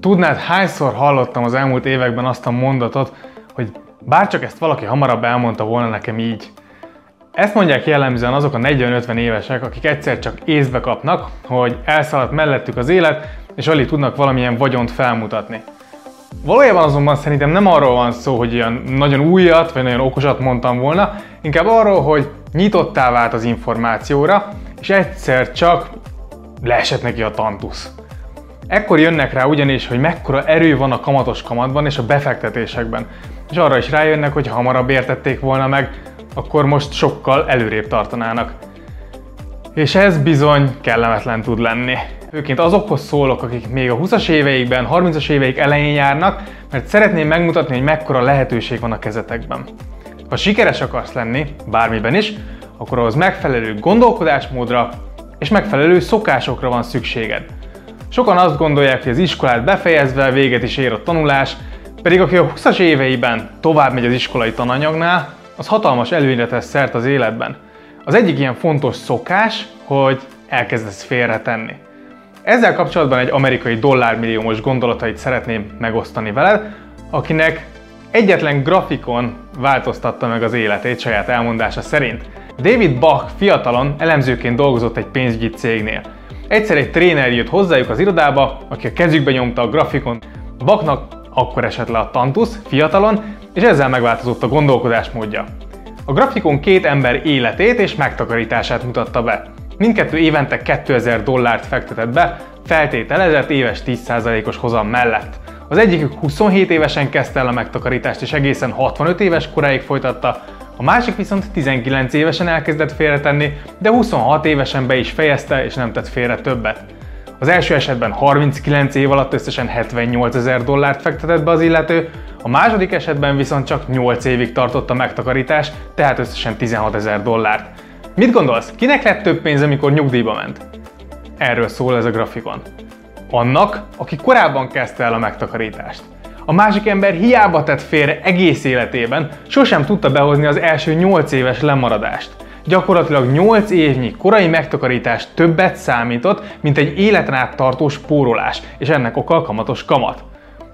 Tudnád, hányszor hallottam az elmúlt években azt a mondatot, hogy bárcsak ezt valaki hamarabb elmondta volna nekem így. Ezt mondják jellemzően azok a 40-50 évesek, akik egyszer csak észbe kapnak, hogy elszaladt mellettük az élet, és alig tudnak valamilyen vagyont felmutatni. Valójában azonban szerintem nem arról van szó, hogy ilyen nagyon újat, vagy nagyon okosat mondtam volna, inkább arról, hogy nyitottá vált az információra, és egyszer csak leesett neki a tantusz. Ekkor jönnek rá ugyanis, hogy mekkora erő van a kamatos kamatban és a befektetésekben. És arra is rájönnek, hogy ha hamarabb értették volna meg, akkor most sokkal előrébb tartanának. És ez bizony kellemetlen tud lenni. Főként azokhoz szólok, akik még a 20-as éveikben, 30-as éveik elején járnak, mert szeretném megmutatni, hogy mekkora lehetőség van a kezetekben. Ha sikeres akarsz lenni, bármiben is, akkor ahhoz megfelelő gondolkodásmódra és megfelelő szokásokra van szükséged. Sokan azt gondolják, hogy az iskolát befejezve véget is ér a tanulás, pedig aki a 20-as éveiben tovább megy az iskolai tananyagnál, az hatalmas előnyre tesz szert az életben. Az egyik ilyen fontos szokás, hogy elkezdesz félretenni. Ezzel kapcsolatban egy amerikai dollármilliómos gondolatait szeretném megosztani veled, akinek egyetlen grafikon változtatta meg az életét saját elmondása szerint. David Bach fiatalon elemzőként dolgozott egy pénzügyi cégnél. Egyszer egy tréner jött hozzájuk az irodába, aki a kezükbe nyomta a grafikon. Baknak akkor esett le a tantusz, fiatalon, és ezzel megváltozott a gondolkodásmódja. A grafikon két ember életét és megtakarítását mutatta be. Mindkettő évente 2000 dollárt fektetett be, feltételezett éves 10%-os hozam mellett. Az egyikük 27 évesen kezdte el a megtakarítást, és egészen 65 éves koráig folytatta, a másik viszont 19 évesen elkezdett félretenni, de 26 évesen be is fejezte és nem tett félre többet. Az első esetben 39 év alatt összesen 78 ezer dollárt fektetett be az illető, a második esetben viszont csak 8 évig tartott a megtakarítás, tehát összesen 16 ezer dollárt. Mit gondolsz, kinek lett több pénz, amikor nyugdíjba ment? Erről szól ez a grafikon. Annak, aki korábban kezdte el a megtakarítást. A másik ember hiába tett félre egész életében, sosem tudta behozni az első 8 éves lemaradást. Gyakorlatilag 8 évnyi korai megtakarítás többet számított, mint egy életen át tartó spórolás, és ennek oka a kamatos kamat.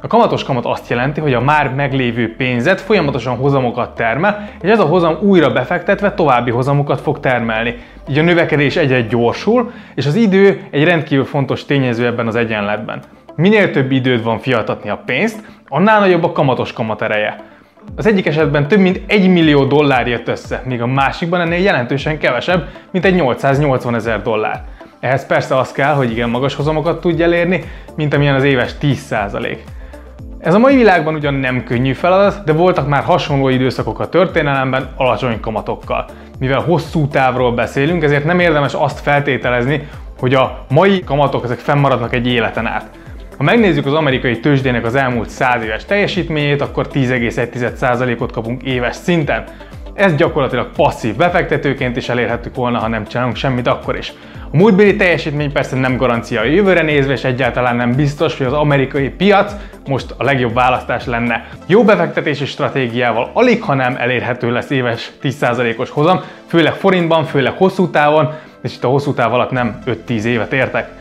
A kamatos kamat azt jelenti, hogy a már meglévő pénzet folyamatosan hozamokat termel, és ez a hozam újra befektetve további hozamokat fog termelni. Így a növekedés egyre gyorsul, és az idő egy rendkívül fontos tényező ebben az egyenletben. Minél több időd van fiatatni a pénzt, annál nagyobb a kamatos kamat ereje. Az egyik esetben több mint 1 millió dollár jött össze, míg a másikban ennél jelentősen kevesebb, mint egy 880 ezer dollár. Ehhez persze az kell, hogy igen magas hozamokat tudj elérni, mint amilyen az éves 10%. Ez a mai világban ugyan nem könnyű feladat, de voltak már hasonló időszakok a történelemben alacsony kamatokkal. Mivel hosszú távról beszélünk, ezért nem érdemes azt feltételezni, hogy a mai kamatok ezek fennmaradnak egy életen át. Ha megnézzük az amerikai tőzsdének az elmúlt 100 éves teljesítményét, akkor 10,1%-ot kapunk éves szinten. Ez gyakorlatilag passzív befektetőként is elérhetük volna, ha nem csinálunk semmit akkor is. A múltbéli teljesítmény persze nem garancia a jövőre nézve, és egyáltalán nem biztos, hogy az amerikai piac most a legjobb választás lenne. Jó befektetési stratégiával alig, ha nem elérhető lesz éves 10%-os hozam, főleg forintban, főleg hosszú távon, és itt a hosszú táv alatt nem 5-10 évet értek.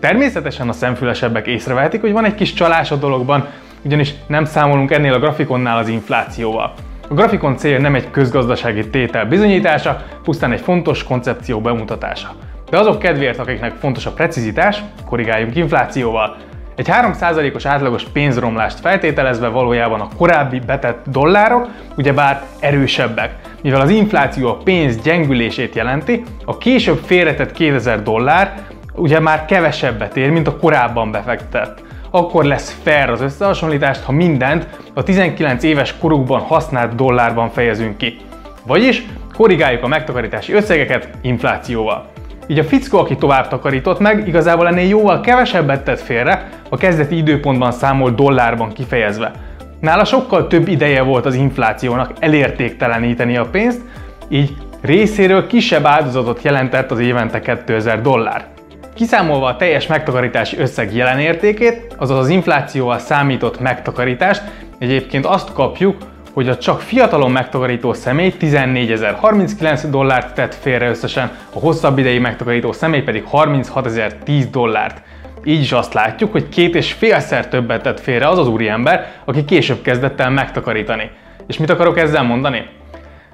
Természetesen a szemfülesebbek észrevehetik, hogy van egy kis csalás a dologban, ugyanis nem számolunk ennél a grafikonnál az inflációval. A grafikon célja nem egy közgazdasági tétel bizonyítása, pusztán egy fontos koncepció bemutatása. De azok kedvéért, akiknek fontos a precizitás, korrigáljunk inflációval. Egy 3%-os átlagos pénzromlást feltételezve valójában a korábbi betett dollárok ugyebár erősebbek. Mivel az infláció a pénz gyengülését jelenti, a később félretett 2000 dollár ugye már kevesebbet ér, mint a korábban befektetett. Akkor lesz fair az összehasonlítást, ha mindent a 19 éves korukban használt dollárban fejezünk ki. Vagyis korrigáljuk a megtakarítási összegeket inflációval. Így a fickó, aki tovább takarított meg, igazából ennél jóval kevesebbet tett félre, a kezdeti időpontban számolt dollárban kifejezve. Nála sokkal több ideje volt az inflációnak elértékteleníteni a pénzt, így részéről kisebb áldozatot jelentett az évente 2000 dollár. Kiszámolva a teljes megtakarítási összeg jelenértékét, azaz az inflációval számított megtakarítást, egyébként azt kapjuk, hogy a csak fiatalon megtakarító személy 14.039 dollárt tett félre összesen, a hosszabb idei megtakarító személy pedig 36.010 dollárt. Így is azt látjuk, hogy két és félszer többet tett félre az az úriember, aki később kezdett el megtakarítani. És mit akarok ezzel mondani?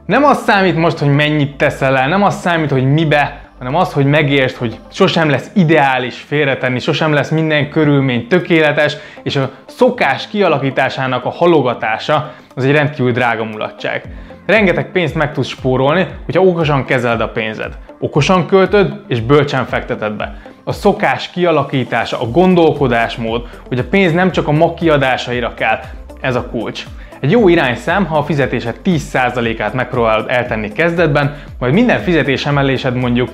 Nem az számít most, hogy mennyit teszel el, nem az számít, hogy mibe, hanem az, hogy megértsd, hogy sosem lesz ideális félretenni, sosem lesz minden körülmény tökéletes, és a szokás kialakításának a halogatása az egy rendkívül drága mulatság. Rengeteg pénzt meg tudsz spórolni, hogyha okosan kezeled a pénzed. Okosan költöd és bölcsen fekteted be. A szokás kialakítása, a gondolkodásmód, hogy a pénz nem csak a ma kiadásaira kell, ez a kulcs. Egy jó irányszám, ha a fizetésed 10%-át megpróbálod eltenni kezdetben, majd minden fizetés emelésed mondjuk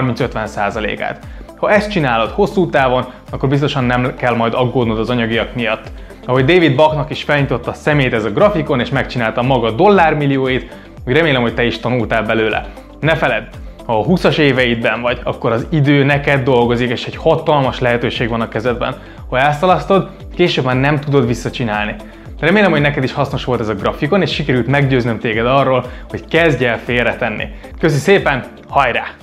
30-50%-át. Ha ezt csinálod hosszú távon, akkor biztosan nem kell majd aggódnod az anyagiak miatt. Ahogy David Bachnak is felnyitotta a szemét ez a grafikon, és megcsinálta maga dollármillióit, úgy remélem, hogy te is tanultál belőle. Ne feledd, ha a 20-as éveidben vagy, akkor az idő neked dolgozik, és egy hatalmas lehetőség van a kezedben. Ha elszalasztod, később már nem tudod visszacsinálni. Remélem, hogy neked is hasznos volt ez a grafikon, és sikerült meggyőznöm téged arról, hogy kezdj el félretenni. Köszi szépen, hajrá!